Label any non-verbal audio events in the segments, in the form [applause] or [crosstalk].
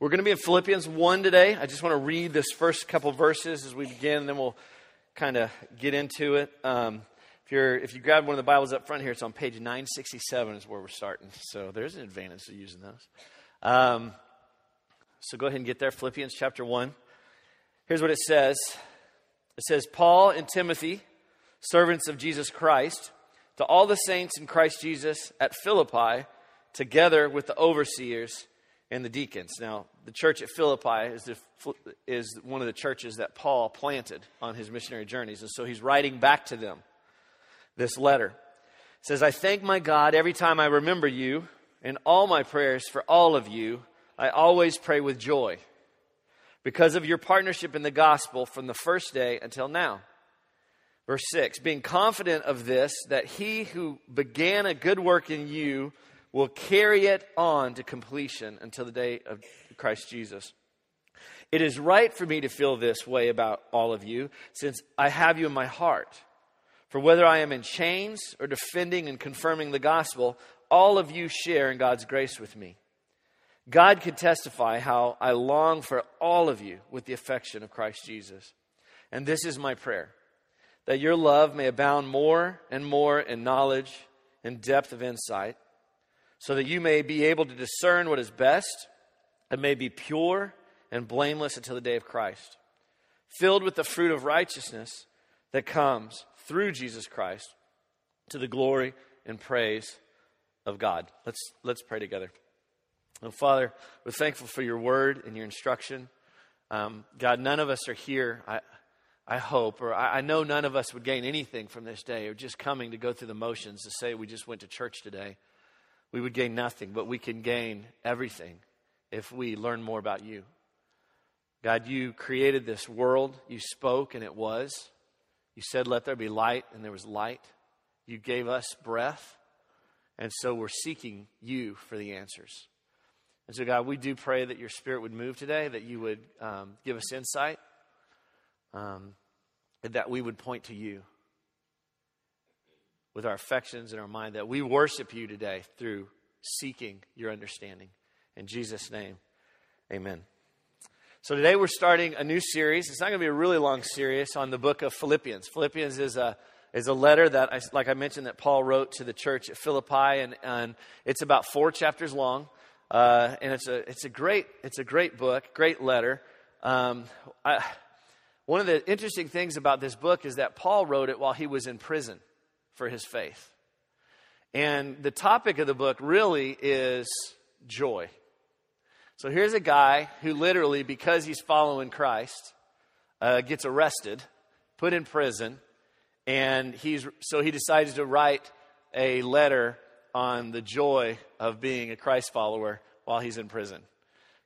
We're going to be in Philippians 1 today. I just want to read this first couple verses as we begin, then we'll kind of get into it. Um, if, you're, if you grab one of the Bibles up front here, it's on page 967 is where we're starting. So there's an advantage to using those. Um, so go ahead and get there. Philippians chapter 1. Here's what it says It says, Paul and Timothy, servants of Jesus Christ, to all the saints in Christ Jesus at Philippi, together with the overseers and the deacons. Now, the church at Philippi is, the, is one of the churches that Paul planted on his missionary journeys. And so he's writing back to them this letter. It says, I thank my God every time I remember you, and all my prayers for all of you, I always pray with joy because of your partnership in the gospel from the first day until now. Verse 6 Being confident of this, that he who began a good work in you will carry it on to completion until the day of Christ Jesus. It is right for me to feel this way about all of you, since I have you in my heart. For whether I am in chains or defending and confirming the gospel, all of you share in God's grace with me. God can testify how I long for all of you with the affection of Christ Jesus. And this is my prayer that your love may abound more and more in knowledge and depth of insight so that you may be able to discern what is best and may be pure and blameless until the day of Christ, filled with the fruit of righteousness that comes through Jesus Christ to the glory and praise of God. Let's, let's pray together. And Father, we're thankful for your word and your instruction. Um, God, none of us are here, I, I hope, or I, I know none of us would gain anything from this day, or just coming to go through the motions to say we just went to church today we would gain nothing, but we can gain everything if we learn more about you. God, you created this world. You spoke, and it was. You said, Let there be light, and there was light. You gave us breath. And so we're seeking you for the answers. And so, God, we do pray that your spirit would move today, that you would um, give us insight, um, and that we would point to you with our affections and our mind, that we worship you today through seeking your understanding. In Jesus' name, amen. So today we're starting a new series. It's not going to be a really long series on the book of Philippians. Philippians is a is a letter that, I, like I mentioned, that Paul wrote to the church at Philippi, and, and it's about four chapters long, uh, and it's a it's a great it's a great book, great letter. Um, I, one of the interesting things about this book is that Paul wrote it while he was in prison for his faith. And the topic of the book really is joy. So here's a guy who literally, because he's following Christ, uh, gets arrested, put in prison, and he's so he decides to write a letter on the joy of being a Christ follower while he's in prison.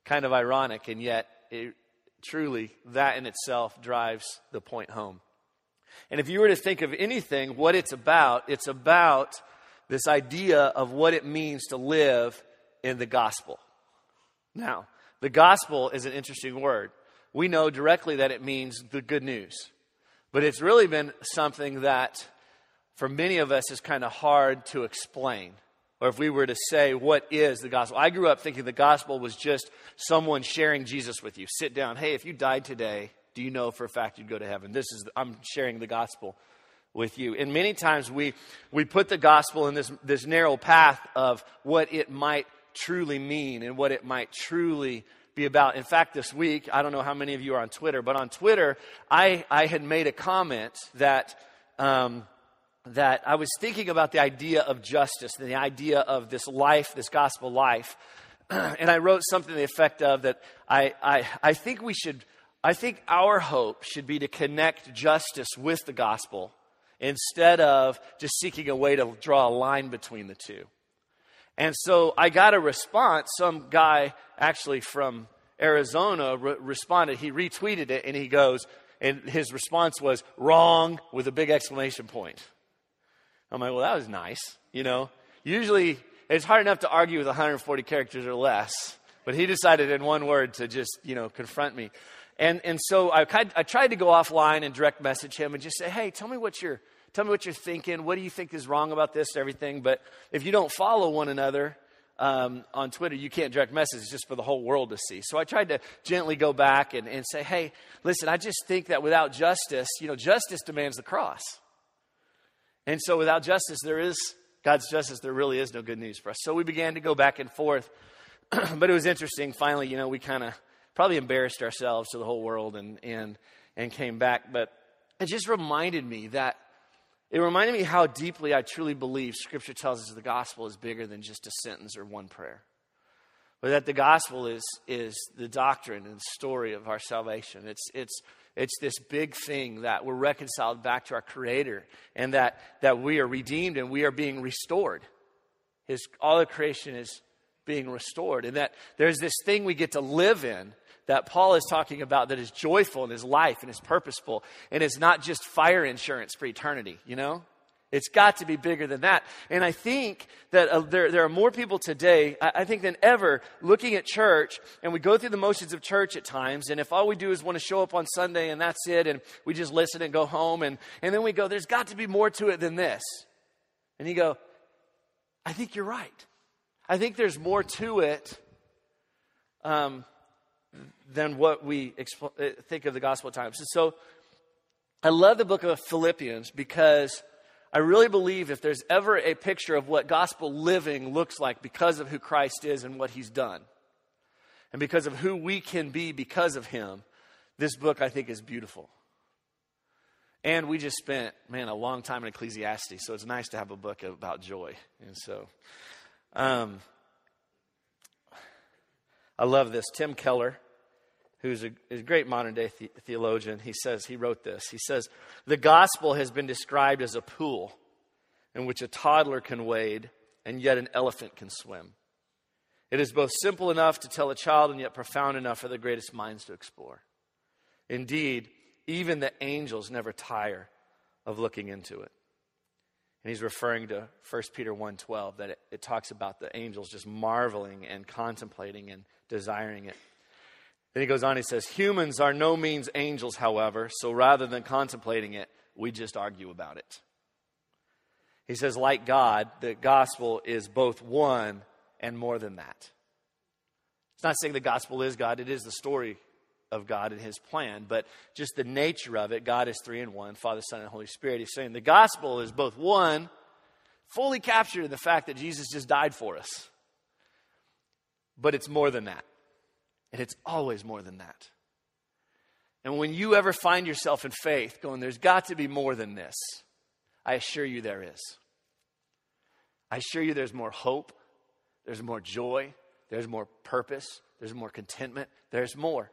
Kind of ironic, and yet it, truly that in itself drives the point home. And if you were to think of anything, what it's about, it's about this idea of what it means to live in the gospel. Now, the gospel is an interesting word. We know directly that it means the good news. But it's really been something that, for many of us, is kind of hard to explain. Or if we were to say, what is the gospel? I grew up thinking the gospel was just someone sharing Jesus with you. Sit down. Hey, if you died today, do you know for a fact you'd go to heaven? This is, I'm sharing the gospel with you. And many times we, we put the gospel in this, this narrow path of what it might truly mean and what it might truly be about. In fact, this week, I don't know how many of you are on Twitter, but on Twitter, I, I had made a comment that, um, that I was thinking about the idea of justice and the idea of this life, this gospel life. [clears throat] and I wrote something to the effect of that I, I, I think we should I think our hope should be to connect justice with the gospel instead of just seeking a way to draw a line between the two. And so I got a response. Some guy actually from Arizona re- responded. He retweeted it and he goes, and his response was wrong with a big exclamation point. I'm like, well, that was nice. You know, usually it's hard enough to argue with 140 characters or less, but he decided in one word to just, you know, confront me. And, and so I, I tried to go offline and direct message him and just say, hey, tell me what you're, tell me what you're thinking. What do you think is wrong about this everything? But if you don't follow one another um, on Twitter, you can't direct message, it's just for the whole world to see. So I tried to gently go back and, and say, hey, listen, I just think that without justice, you know, justice demands the cross. And so without justice, there is God's justice, there really is no good news for us. So we began to go back and forth. [clears throat] but it was interesting. Finally, you know, we kind of probably embarrassed ourselves to the whole world and, and, and came back. But it just reminded me that it reminded me how deeply I truly believe Scripture tells us the gospel is bigger than just a sentence or one prayer. But that the gospel is, is the doctrine and story of our salvation. It's, it's, it's this big thing that we're reconciled back to our Creator and that, that we are redeemed and we are being restored. His, all of creation is being restored. And that there's this thing we get to live in that Paul is talking about that is joyful and is life and is purposeful and is not just fire insurance for eternity, you know? It's got to be bigger than that. And I think that uh, there, there are more people today, I, I, think, than ever looking at church, and we go through the motions of church at times, and if all we do is want to show up on Sunday and that's it, and we just listen and go home, and, and then we go, there's got to be more to it than this. And you go, I think you're right. I think there's more to it um, than what we uh, think of the gospel times. And so I love the book of Philippians because I really believe if there's ever a picture of what gospel living looks like because of who Christ is and what he's done, and because of who we can be because of him, this book I think is beautiful. And we just spent, man, a long time in Ecclesiastes, so it's nice to have a book about joy. And so, um, I love this. Tim Keller, who's a, a great modern day the- theologian, he says, he wrote this. He says, The gospel has been described as a pool in which a toddler can wade and yet an elephant can swim. It is both simple enough to tell a child and yet profound enough for the greatest minds to explore. Indeed, even the angels never tire of looking into it. And he's referring to 1 Peter 1:12 that it, it talks about the angels just marveling and contemplating and desiring it. Then he goes on, he says, Humans are no means angels, however, so rather than contemplating it, we just argue about it. He says, like God, the gospel is both one and more than that. It's not saying the gospel is God, it is the story of God and his plan, but just the nature of it, God is three in one Father, Son, and Holy Spirit. He's saying the gospel is both one, fully captured in the fact that Jesus just died for us, but it's more than that. And it's always more than that. And when you ever find yourself in faith going, there's got to be more than this, I assure you there is. I assure you there's more hope, there's more joy, there's more purpose, there's more contentment, there's more.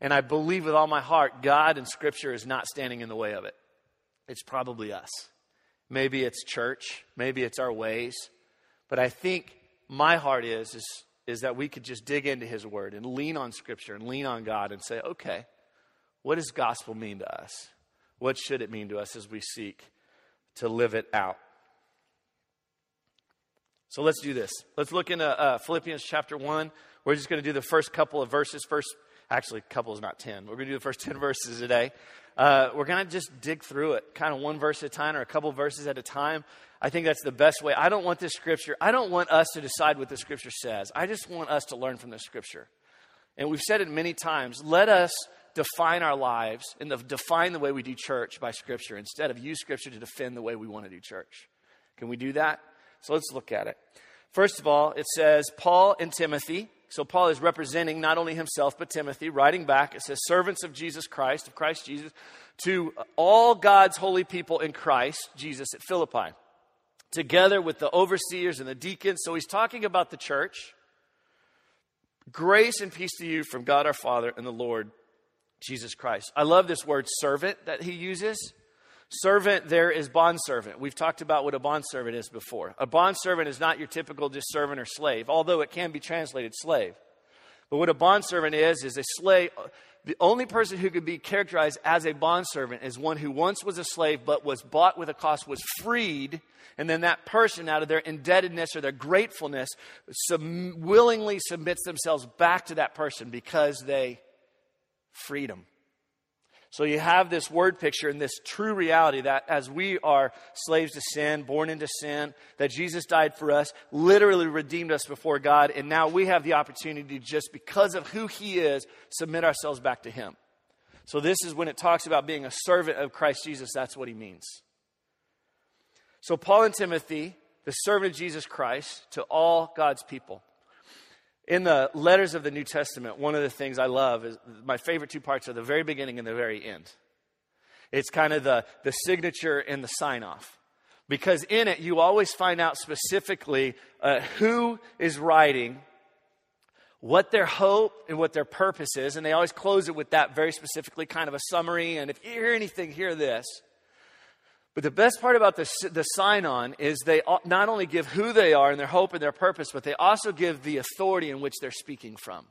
And I believe with all my heart, God and Scripture is not standing in the way of it. It's probably us. Maybe it's church, maybe it's our ways. But I think my heart is, is is that we could just dig into His Word and lean on Scripture and lean on God and say, okay, what does gospel mean to us? What should it mean to us as we seek to live it out? So let's do this. Let's look into uh, Philippians chapter 1. We're just going to do the first couple of verses. First, actually, couple is not 10. We're going to do the first [laughs] 10 verses today. Uh, we're going to just dig through it, kind of one verse at a time or a couple verses at a time. I think that's the best way. I don't want this scripture, I don't want us to decide what the scripture says. I just want us to learn from the scripture. And we've said it many times. Let us define our lives and the, define the way we do church by scripture instead of use scripture to defend the way we want to do church. Can we do that? So let's look at it. First of all, it says Paul and Timothy. So Paul is representing not only himself but Timothy, writing back. It says servants of Jesus Christ, of Christ Jesus, to all God's holy people in Christ Jesus at Philippi together with the overseers and the deacons. So he's talking about the church. Grace and peace to you from God our Father and the Lord Jesus Christ. I love this word servant that he uses. Servant there is bondservant. We've talked about what a bondservant is before. A bondservant is not your typical just servant or slave, although it can be translated slave. But what a bondservant is, is a slave. The only person who could be characterized as a bondservant is one who once was a slave but was bought with a cost, was freed, and then that person, out of their indebtedness or their gratefulness, sub- willingly submits themselves back to that person because they freed them. So you have this word picture and this true reality that as we are slaves to sin, born into sin, that Jesus died for us, literally redeemed us before God, and now we have the opportunity just because of who He is, submit ourselves back to Him. So this is when it talks about being a servant of Christ Jesus, that's what He means. So Paul and Timothy, the servant of Jesus Christ, to all God's people. In the letters of the New Testament, one of the things I love is my favorite two parts are the very beginning and the very end. It's kind of the, the signature and the sign off. Because in it, you always find out specifically uh, who is writing, what their hope and what their purpose is, and they always close it with that very specifically, kind of a summary. And if you hear anything, hear this. But the best part about the, the sign on is they not only give who they are and their hope and their purpose, but they also give the authority in which they're speaking from.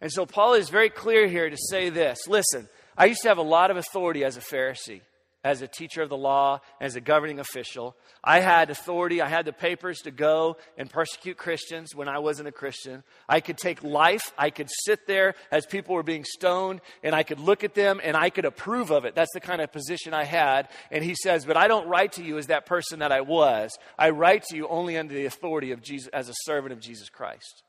And so Paul is very clear here to say this listen, I used to have a lot of authority as a Pharisee as a teacher of the law, as a governing official. I had authority, I had the papers to go and persecute Christians when I wasn't a Christian. I could take life, I could sit there as people were being stoned, and I could look at them and I could approve of it. That's the kind of position I had. And he says, But I don't write to you as that person that I was. I write to you only under the authority of Jesus, as a servant of Jesus Christ.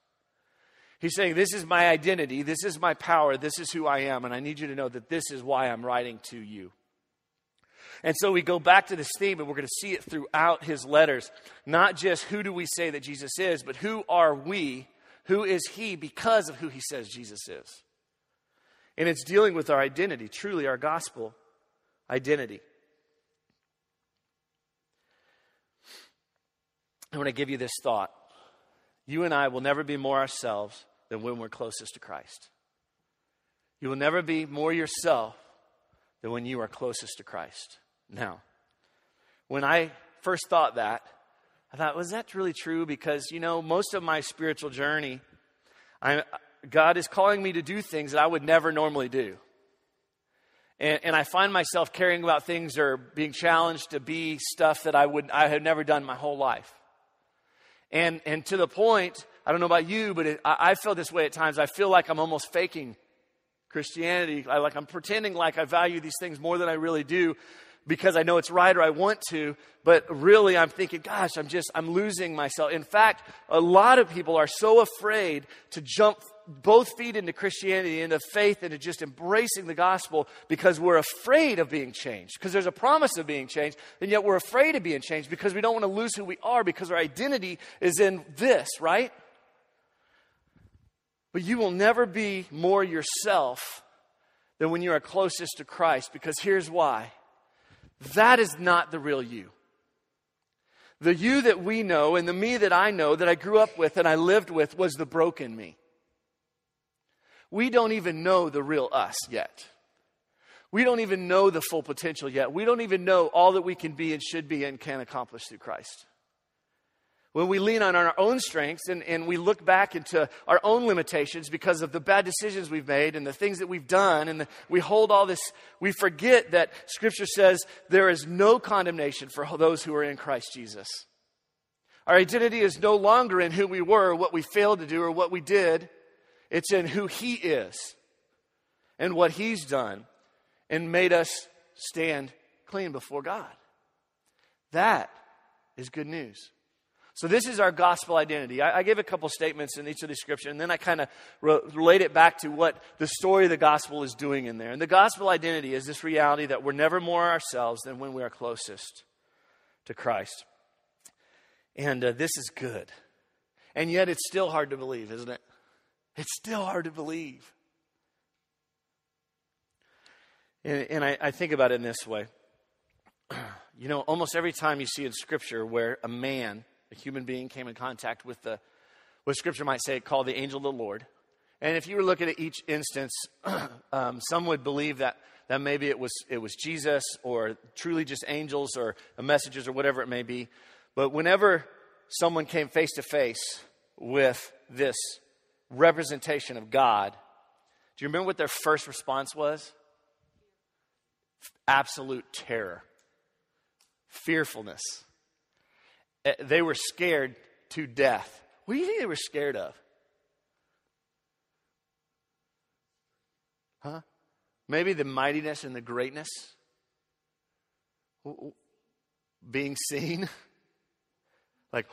He's saying, This is my identity, this is my power, this is who I am, and I need you to know that this is why I'm writing to you. And so we go back to this theme, and we're going to see it throughout his letters. Not just who do we say that Jesus is, but who are we? Who is he because of who he says Jesus is? And it's dealing with our identity, truly our gospel identity. I want to give you this thought. You and I will never be more ourselves than when we're closest to Christ. You will never be more yourself than when you are closest to Christ. Now, when I first thought that, I thought, was that really true? Because, you know, most of my spiritual journey, I, God is calling me to do things that I would never normally do. And, and, I find myself caring about things or being challenged to be stuff that I would I had never done my whole life. And and to the point, I don't know about you, but it, I, I feel this way at times. I feel like I'm almost faking Christianity. I, like I'm pretending like I value these things more than I really do because I know it's right or I want to, but really I'm thinking, gosh, I'm just, I'm losing myself. In fact, a lot of people are so afraid to jump both feet into Christianity, into faith, into just embracing the gospel because we're afraid of being changed. Because there's a promise of being changed, and yet we're afraid of being changed because we don't want to lose who we are because our identity is in this, right? But you will never be more yourself than when you are closest to Christ because here's why that is not the real you. The you that we know and the me that I know that I grew up with and I lived with was the broken me. We don't even know the real us yet. We don't even know the full potential yet. We don't even know all that we can be and should be and can accomplish through Christ. When we lean on our own strengths and, and we look back into our own limitations because of the bad decisions we've made and the things that we've done, and the, we hold all this, we forget that Scripture says there is no condemnation for those who are in Christ Jesus. Our identity is no longer in who we were, what we failed to do, or what we did. It's in who He is and what He's done and made us stand clean before God. That is good news. So, this is our gospel identity. I, I gave a couple statements in each of the scripture, and then I kind of re- relate it back to what the story of the gospel is doing in there. And the gospel identity is this reality that we're never more ourselves than when we are closest to Christ. And uh, this is good. And yet, it's still hard to believe, isn't it? It's still hard to believe. And, and I, I think about it in this way. [clears throat] You know, almost every time you see in Scripture where a man a human being came in contact with the, what Scripture might say, called the angel of the Lord. And if you were looking at each instance, [clears throat] um, some would believe that, that maybe it was, it was Jesus or truly just angels or messages or whatever it may be. But whenever someone came face to face with this representation of God, do you remember what their first response was? Absolute terror, fearfulness. Eh, they were scared to death. What do you think they were scared of? Huh? Maybe the mightiness and the greatness. Being seen. [laughs] Like,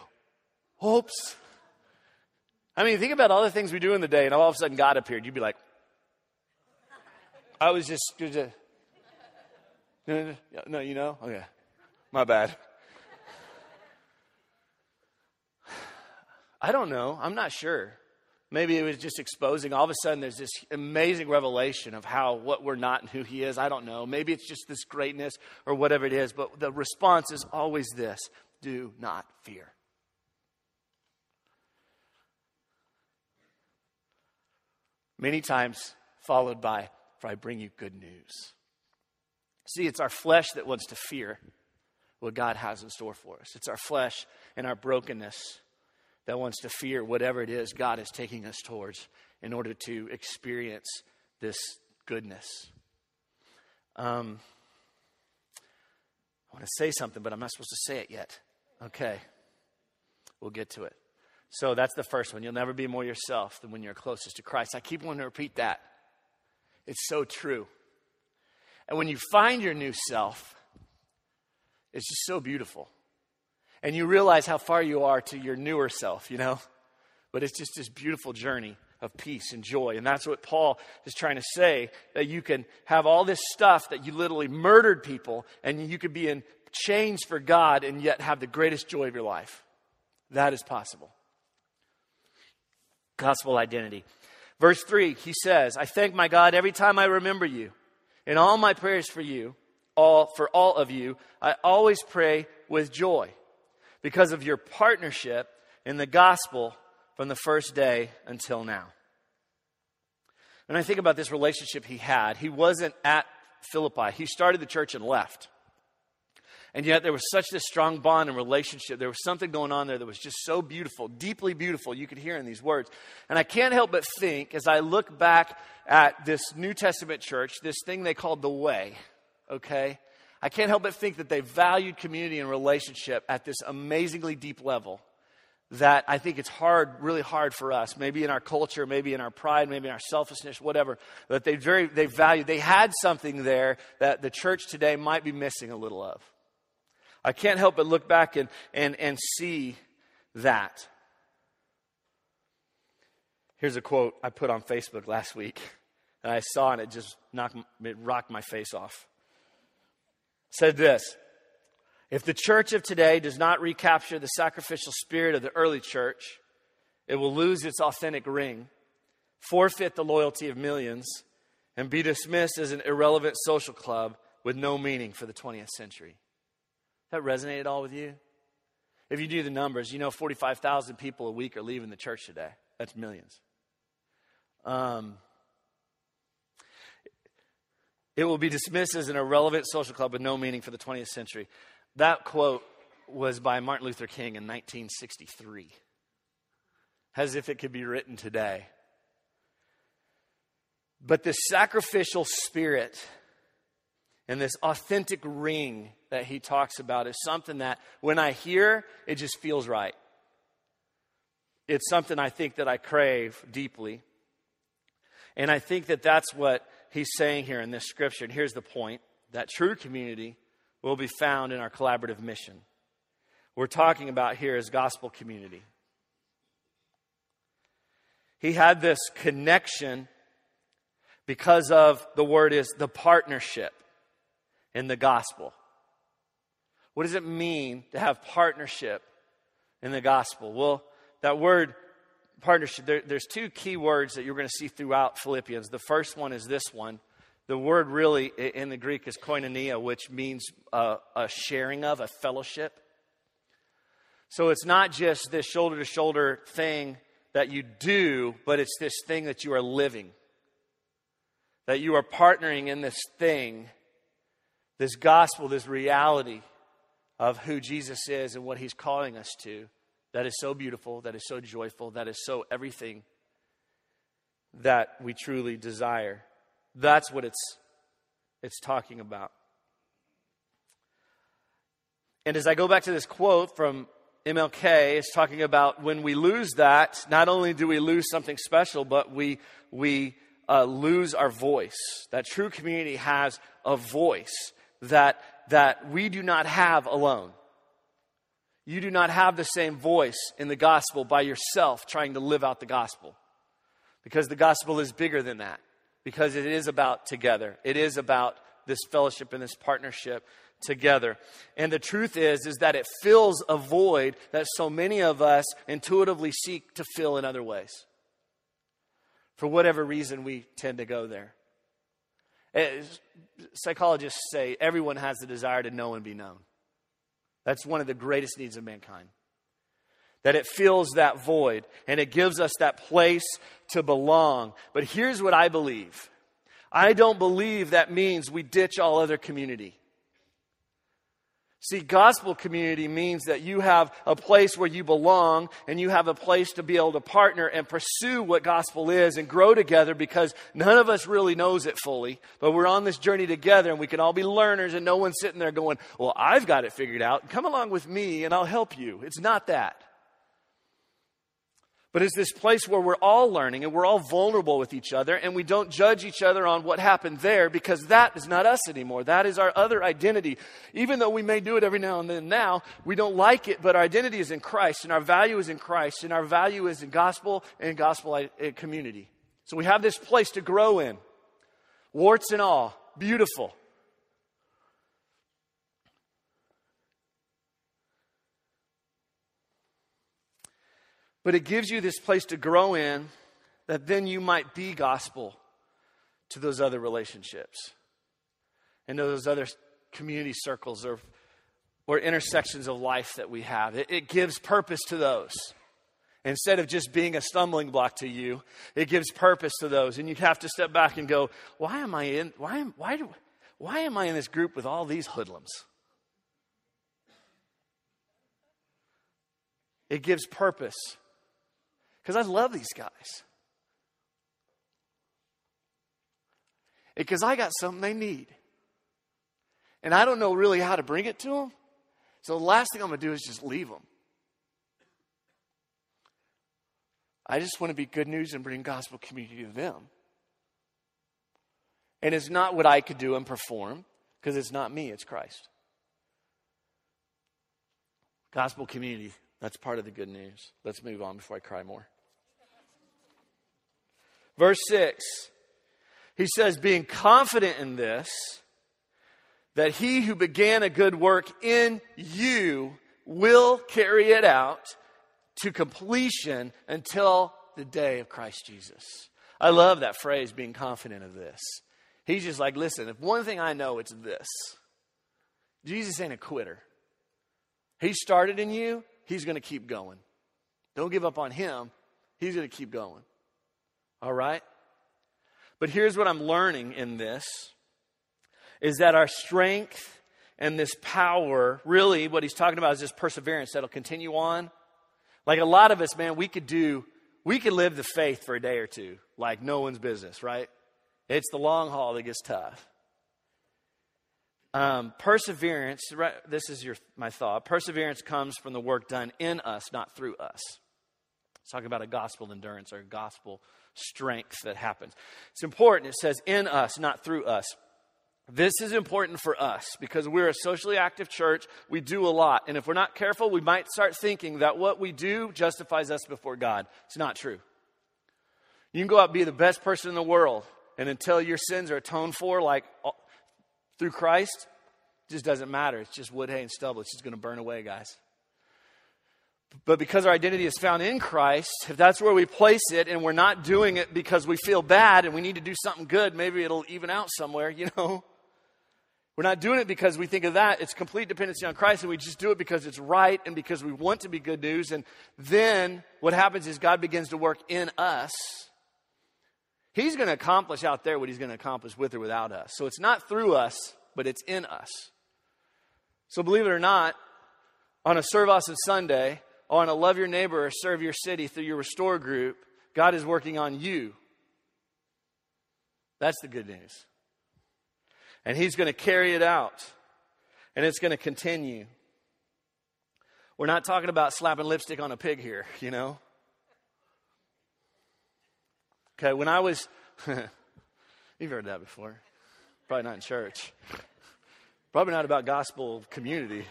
hopes. I mean, think about all the things we do in the day, and all of a sudden God appeared. You'd be like, I was just, just [laughs] no, you know? Okay. My bad. I don't know. I'm not sure. Maybe it was just exposing. All of a sudden, there's this amazing revelation of how, what we're not and who He is. I don't know. Maybe it's just this greatness or whatever it is. But the response is always this do not fear. Many times followed by, for I bring you good news. See, it's our flesh that wants to fear what God has in store for us. It's our flesh and our brokenness that wants to fear whatever it is God is taking us towards in order to experience this goodness. Um, I want to say something, but I'm not supposed to say it yet. Okay. We'll get to it. So that's the first one. You'll never be more yourself than when you're closest to Christ. I keep wanting to repeat that. It's so true. And when you find your new self, it's just so beautiful. And you realize how far you are to your newer self, you know? But it's just this beautiful journey of peace and joy. And that's what Paul is trying to say that you can have all this stuff that you literally murdered people and you could be in chains for God and yet have the greatest joy of your life. That is possible. Gospel identity. Verse 3, he says, I thank my God every time I remember you. In all my prayers for you, all for all of you, I always pray with joy because of your partnership in the gospel from the first day until now. When I think about this relationship he had, he wasn't at Philippi. He started the church and left. And yet there was such this strong bond and relationship. There was something going on there that was just so beautiful, deeply beautiful, you could hear in these words. And I can't help but think, as I look back at this New Testament church, this thing they called the way, okay? I can't help but think that they valued community and relationship at this amazingly deep level that I think it's hard, really hard for us, maybe in our culture, maybe in our pride, maybe in our selfishness, whatever, that they very, they value, they had something there that the church today might be missing a little of. I can't help but look back and, and, and see that. Here's a quote I put on Facebook last week, and I saw and it just knocked, it rocked my face off said this If the church of today does not recapture the sacrificial spirit of the early church, it will lose its authentic ring, forfeit the loyalty of millions, and be dismissed as an irrelevant social club with no meaning for the 20th century. That resonate at all with you? If you do the numbers, you know 45,000 people a week are leaving the church today. That's millions. Um, it will be dismissed as an irrelevant social club with no meaning for the 20th century. That quote was by Martin Luther King in 1963, as if it could be written today. But this sacrificial spirit and this authentic ring that he talks about is something that when I hear, it just feels right. It's something I think that I crave deeply. And I think that that's what he's saying here in this scripture. And here's the point that true community will be found in our collaborative mission. We're talking about here is gospel community. He had this connection because of the word is the partnership in the gospel. What does it mean to have partnership in the gospel? Well, that word partnership, there, there's two key words that you're going to see throughout Philippians. The first one is this one. The word really in the Greek is koinonia, which means a, a sharing of, a fellowship. So it's not just this shoulder to shoulder thing that you do, but it's this thing that you are living. That you are partnering in this thing, this gospel, this reality of who Jesus is and what he's calling us to that is so beautiful, that is so joyful, that is so everything that we truly desire. That's what it's, it's talking about. And as I go back to this quote from MLK, it's talking about when we lose that, not only do we lose something special, but we, we uh, lose our voice. That true community has a voice that, that we do not have alone. You do not have the same voice in the gospel by yourself trying to live out the gospel. Because the gospel is bigger than that. Because it is about together. It is about this fellowship and this partnership together. And the truth is is that it fills a void that so many of us intuitively seek to fill in other ways. For whatever reason we tend to go there. Eh, psychologists say everyone has the desire to know and be known. That's one of the greatest needs of mankind. That it fills that void and it gives us that place to belong. But here's what I believe I don't believe that means we ditch all other community. See, gospel community means that you have a place where you belong and you have a place to be able to partner and pursue what gospel is and grow together because none of us really knows it fully. But we're on this journey together and we can all be learners and no one's sitting there going, Well, I've got it figured out. Come along with me and I'll help you. It's not that but it's this place where we're all learning and we're all vulnerable with each other and we don't judge each other on what happened there because that is not us anymore. That is our other identity. Even though we may do it every now and then now, we don't like it, but our identity is in Christ and our value is in Christ and our value is in gospel and gospel community. So we have this place to grow in. Warts and all. Beautiful. But it gives you this place to grow in that then you might be gospel to those other relationships and those other community circles or, or intersections of life that we have. It, it gives purpose to those. Instead of just being a stumbling block to you, it gives purpose to those. And you have to step back and go, why am I in, why am, why do, why am I in this group with all these hoodlums? It gives purpose because I love these guys. Because I got something they need. And I don't know really how to bring it to them. So the last thing I'm going to do is just leave them. I just want to be good news and bring gospel community to them. And it's not what I could do and perform, because it's not me, it's Christ. Gospel community, that's part of the good news. Let's move on before I cry more. Verse 6, he says, being confident in this, that he who began a good work in you will carry it out to completion until the day of Christ Jesus. I love that phrase, being confident of this. He's just like, listen, if one thing I know, it's this Jesus ain't a quitter. He started in you, he's going to keep going. Don't give up on him, he's going to keep going. All right? But here's what I'm learning in this is that our strength and this power, really what he's talking about is this perseverance that'll continue on. Like a lot of us, man, we could do, we could live the faith for a day or two, like no one's business, right? It's the long haul that gets tough. Um, perseverance, right, this is your, my thought. Perseverance comes from the work done in us, not through us. Let's talk about a gospel endurance or a gospel strength that happens. It's important. It says in us, not through us. This is important for us because we're a socially active church. We do a lot. And if we're not careful, we might start thinking that what we do justifies us before God. It's not true. You can go out and be the best person in the world, and until your sins are atoned for, like uh, through Christ, just doesn't matter. It's just wood, hay, and stubble. It's just going to burn away, guys. But because our identity is found in Christ, if that's where we place it and we're not doing it because we feel bad and we need to do something good, maybe it'll even out somewhere, you know. [laughs] We're not doing it because we think of that. It's complete dependency on Christ, and we just do it because it's right and because we want to be good news. And then what happens is God begins to work in us. He's going to accomplish out there what He's going to accomplish with or without us. So it's not through us, but it's in us. So believe it or not, on a Serve Us Sunday, Oh, on to love your neighbor or serve your city through your restore group, God is working on you. That's the good news. And He's going to carry it out, and it's going to continue. We're not talking about slapping lipstick on a pig here, [laughs] you know? Okay, when I was [laughs] You've heard that before. Probably not in church. Probably not about gospel community.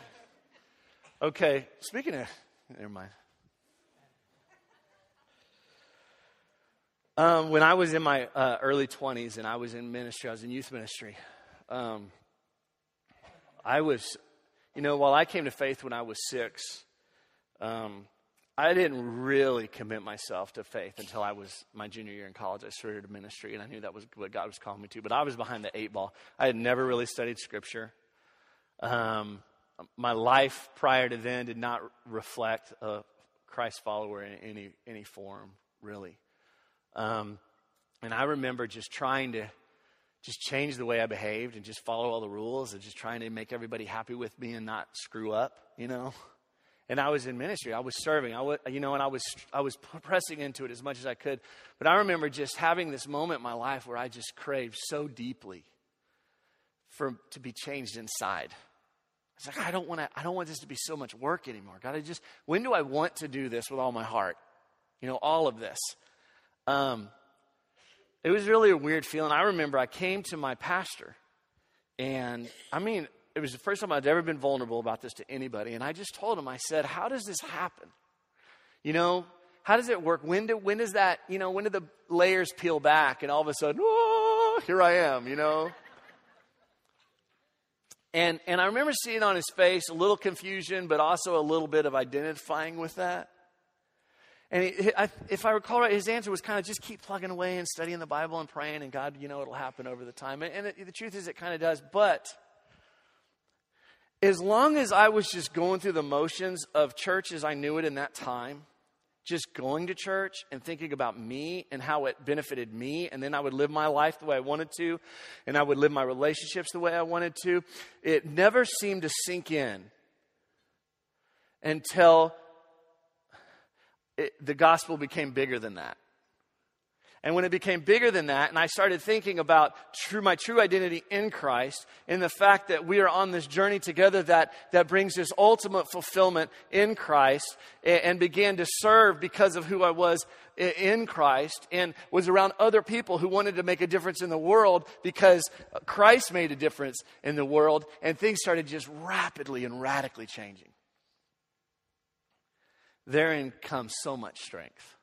Okay, speaking of, never mind. Um, when I was in my uh, early 20s and I was in ministry, I was in youth ministry. Um, I was, you know, while I came to faith when I was six, um, I didn't really commit myself to faith until I was my junior year in college. I started ministry, and I knew that was what God was calling me to. But I was behind the eight ball. I had never really studied Scripture. Um, my life prior to then did not reflect a Christ follower in any any form, really. Um, and I remember just trying to just change the way I behaved and just follow all the rules and just trying to make everybody happy with me and not screw up, you know and I was in ministry. I was serving. I was, you know, and I was, I was [laughs] pressing into it as much as I could. But I remember just having this moment in my life where I just craved so deeply for to be changed inside. It's like I don't want to. I don't want this to be so much work anymore. God, I just. When do I want to do this with all my heart? You know, all of this. Um, it was really a weird feeling. I remember I came to my pastor, and I mean, it was the first time I'd ever been vulnerable about this to anybody. And I just told him, I said, How does this happen? You know, how does it work? When, do, when does that, you know, when do the layers peel back and all of a sudden, oh, here I am, you know? And, and I remember seeing on his face a little confusion, but also a little bit of identifying with that. And he, I, if I recall right, his answer was kind of just keep plugging away and studying the Bible and praying, and God, you know, it'll happen over the time. And, and it, the truth is, it kind of does. But as long as I was just going through the motions of church as I knew it in that time, just going to church and thinking about me and how it benefited me, and then I would live my life the way I wanted to, and I would live my relationships the way I wanted to, it never seemed to sink in until it, the gospel became bigger than that. And when it became bigger than that, and I started thinking about true, my true identity in Christ, in the fact that we are on this journey together that, that brings this ultimate fulfillment in Christ, and, and began to serve because of who I was in Christ, and was around other people who wanted to make a difference in the world because Christ made a difference in the world, and things started just rapidly and radically changing. Therein comes so much strength.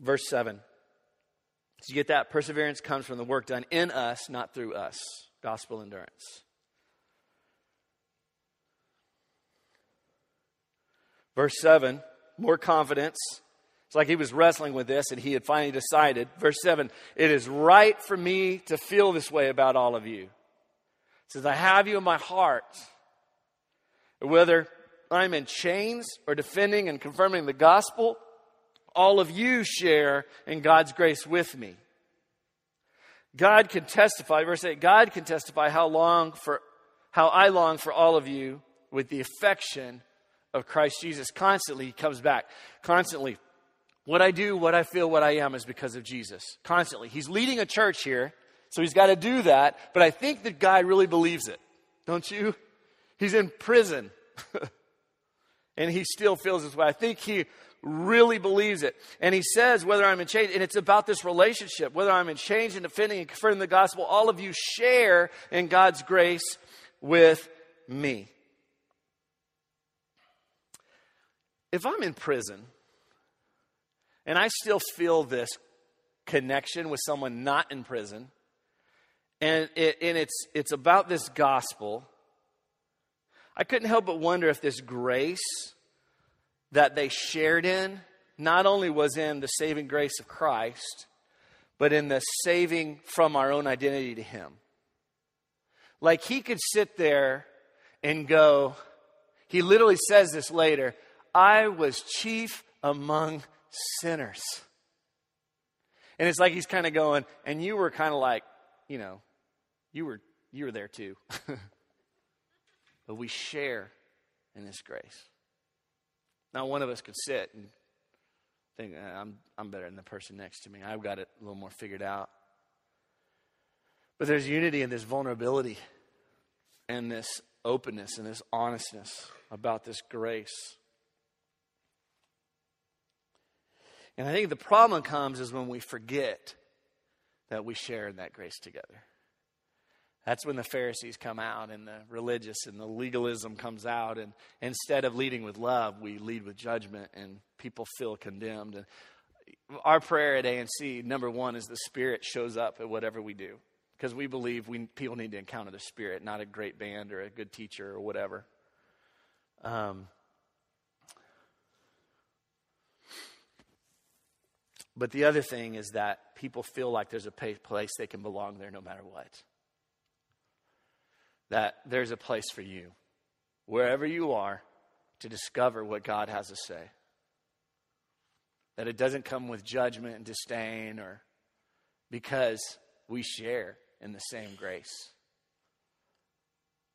Verse 7. So you get that? Perseverance comes from the work done in us, not through us. Gospel endurance. Verse 7, more confidence. It's like he was wrestling with this and he had finally decided. Verse 7, it is right for me to feel this way about all of you. It says, I have you in my heart. Whether I'm in chains or defending and confirming the gospel, all of you share in God's grace with me. God can testify, verse 8, God can testify how long for how I long for all of you with the affection of Christ Jesus. Constantly, he comes back. Constantly. What I do, what I feel, what I am is because of Jesus. Constantly. He's leading a church here, so he's got to do that, but I think the guy really believes it. Don't you? He's in prison. [laughs] and he still feels this way. I think he really believes it. And he says, whether I'm in change, and it's about this relationship, whether I'm in change and defending and confirming the gospel, all of you share in God's grace with me. If I'm in prison and I still feel this connection with someone not in prison, and, it, and it's, it's about this gospel, I couldn't help but wonder if this grace that they shared in not only was in the saving grace of Christ, but in the saving from our own identity to Him. Like he could sit there and go, he literally says this later I was chief among sinners. And it's like he's kind of going, and you were kind of like, you know, you were you were there too. [laughs] but we share in this grace. Now, one of us could sit and think, uh, I'm, I'm better than the person next to me. I've got it a little more figured out. But there's unity in this vulnerability and this openness and this honestness about this grace. And I think the problem comes is when we forget that we share in that grace together. That's when the Pharisees come out and the religious and the legalism comes out. And instead of leading with love, we lead with judgment and people feel condemned. And our prayer at ANC, number one, is the Spirit shows up at whatever we do. Because we believe we, people need to encounter the Spirit, not a great band or a good teacher or whatever. Um, but the other thing is that people feel like there's a place they can belong there no matter what that there's a place for you, wherever you are, to discover what God has to say. That it doesn't come with judgment and disdain or because we share in the same grace.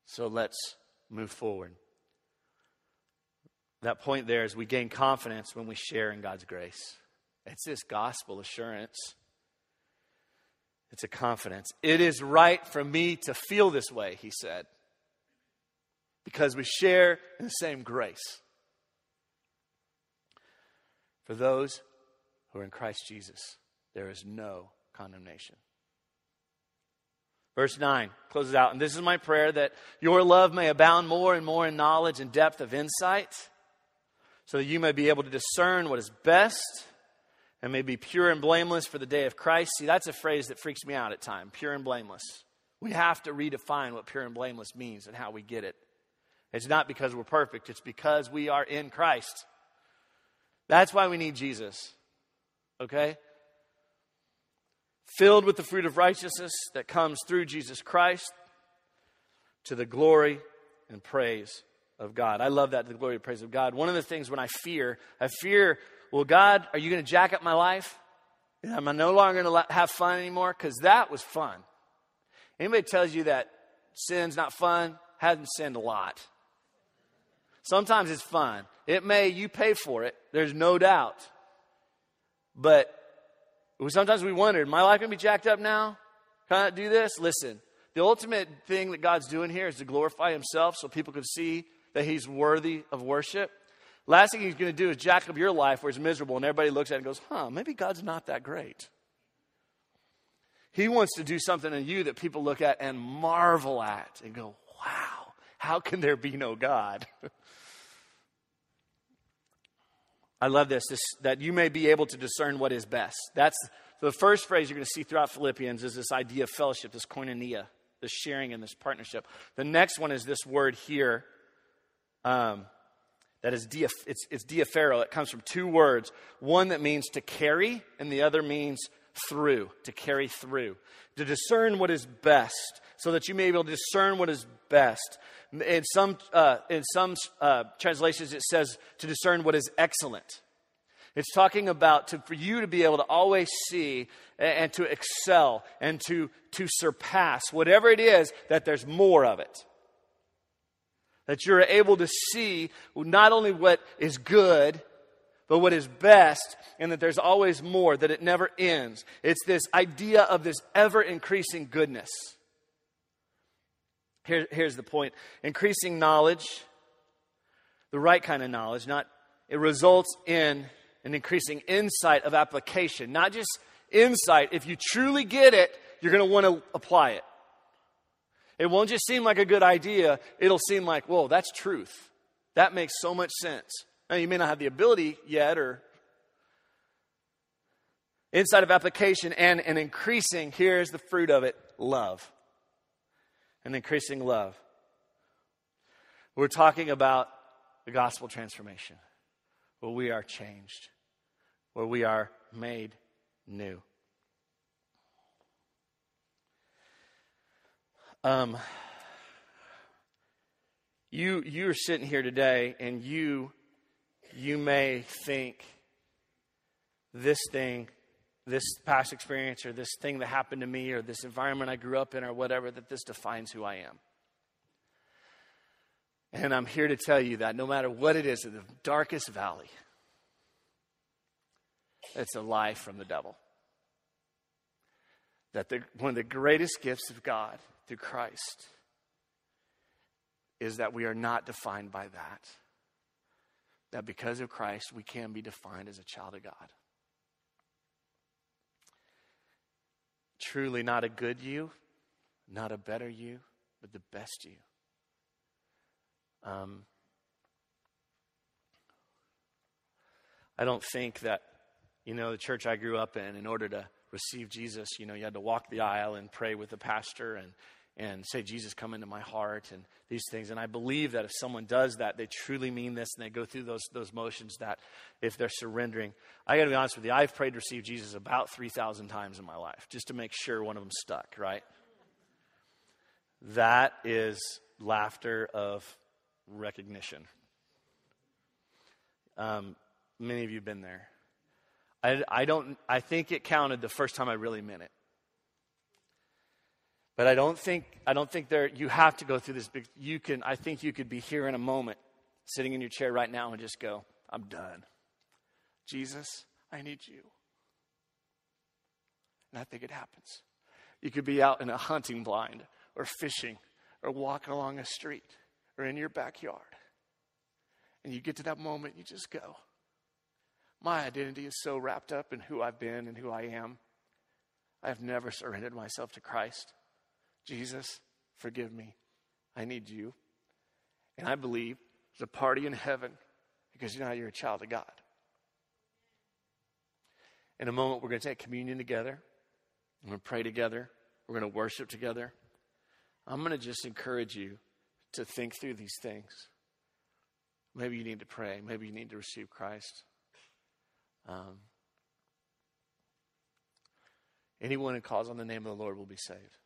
So let's move forward. That point there is we gain confidence when we share in God's grace. It's this gospel assurance it's a confidence. It is right for me to feel this way, he said, because we share in the same grace. For those who are in Christ Jesus, there is no condemnation. Verse 9 closes out, and this is my prayer that your love may abound more and more in knowledge and depth of insight, so that you may be able to discern what is best and may be pure and blameless for the day of Christ. See, that's a phrase that freaks me out at times pure and blameless. We have to redefine what pure and blameless means and how we get it. It's not because we're perfect, it's because we are in Christ. That's why we need Jesus. Okay? Filled with the fruit of righteousness that comes through Jesus Christ to the glory and praise of God. I love that, the glory and praise of God. One of the things when I fear, I fear well, God, are you going to jack up my life? Am I no longer going to have fun anymore? Because that was fun. Anybody tells you that sin's not fun, hasn't sinned a lot. Sometimes it's fun. It may, you pay for it, there's no doubt. But sometimes we wonder, my life going to be jacked up now? Can I do this? Listen, the ultimate thing that God's doing here is to glorify Himself so people can see that He's worthy of worship. Last thing he's going to do is jack up your life where it's miserable and everybody looks at it and goes, huh, maybe God's not that great. He wants to do something in you that people look at and marvel at and go, wow, how can there be no God? [laughs] I love this, this, that you may be able to discern what is best. That's the first phrase you're going to see throughout Philippians is this idea of fellowship, this koinonia, this sharing and this partnership. The next one is this word here, um, that is dia, it's, it's diaphero. It comes from two words. One that means to carry, and the other means through, to carry through. To discern what is best, so that you may be able to discern what is best. In some, uh, in some uh, translations, it says to discern what is excellent. It's talking about to, for you to be able to always see and, and to excel and to, to surpass whatever it is, that there's more of it. That you're able to see not only what is good, but what is best, and that there's always more, that it never ends. It's this idea of this ever increasing goodness. Here, here's the point increasing knowledge, the right kind of knowledge, not it results in an increasing insight of application, not just insight. If you truly get it, you're going to want to apply it. It won't just seem like a good idea, it'll seem like, whoa, that's truth. That makes so much sense. Now, you may not have the ability yet or inside of application and an increasing, here's the fruit of it love. An increasing love. We're talking about the gospel transformation, where we are changed, where we are made new. Um, you you're sitting here today, and you you may think this thing, this past experience, or this thing that happened to me, or this environment I grew up in, or whatever, that this defines who I am. And I'm here to tell you that no matter what it is, in the darkest valley, it's a lie from the devil. That the, one of the greatest gifts of God through Christ is that we are not defined by that. That because of Christ, we can be defined as a child of God. Truly, not a good you, not a better you, but the best you. Um, I don't think that, you know, the church I grew up in, in order to receive Jesus, you know, you had to walk the aisle and pray with the pastor and and say, Jesus, come into my heart and these things. And I believe that if someone does that, they truly mean this and they go through those, those motions that if they're surrendering. I got to be honest with you, I've prayed to receive Jesus about 3,000 times in my life just to make sure one of them stuck, right? That is laughter of recognition. Um, many of you have been there. I, I, don't, I think it counted the first time I really meant it. But I don't think, I don't think there, you have to go through this you can, I think you could be here in a moment, sitting in your chair right now and just go, I'm done. Jesus, I need you. And I think it happens. You could be out in a hunting blind or fishing or walking along a street or in your backyard. And you get to that moment, you just go, My identity is so wrapped up in who I've been and who I am. I have never surrendered myself to Christ. Jesus, forgive me. I need you. And I believe there's a party in heaven because you know you're a child of God. In a moment, we're going to take communion together. We're going to pray together. We're going to worship together. I'm going to just encourage you to think through these things. Maybe you need to pray. Maybe you need to receive Christ. Um, anyone who calls on the name of the Lord will be saved.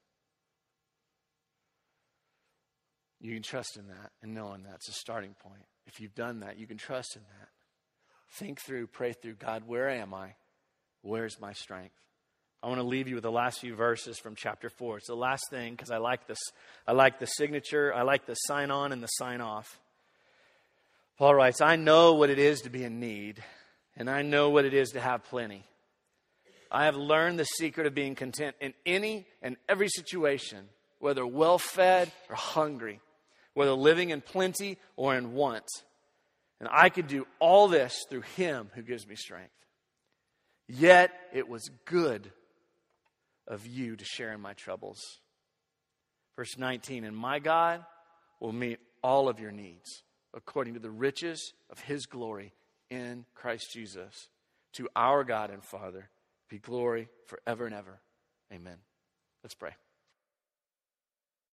You can trust in that and knowing that's a starting point. If you've done that, you can trust in that. Think through, pray through God, where am I? Where's my strength? I want to leave you with the last few verses from chapter 4. It's the last thing because I like this. I like the signature, I like the sign on and the sign off. Paul writes, I know what it is to be in need, and I know what it is to have plenty. I have learned the secret of being content in any and every situation, whether well fed or hungry, whether living in plenty or in want. And I could do all this through him who gives me strength. Yet it was good of you to share in my troubles. Verse 19, and my God will meet all of your needs according to the riches of his glory in Christ Jesus. To our God and Father be glory forever and ever. Amen. Let's pray.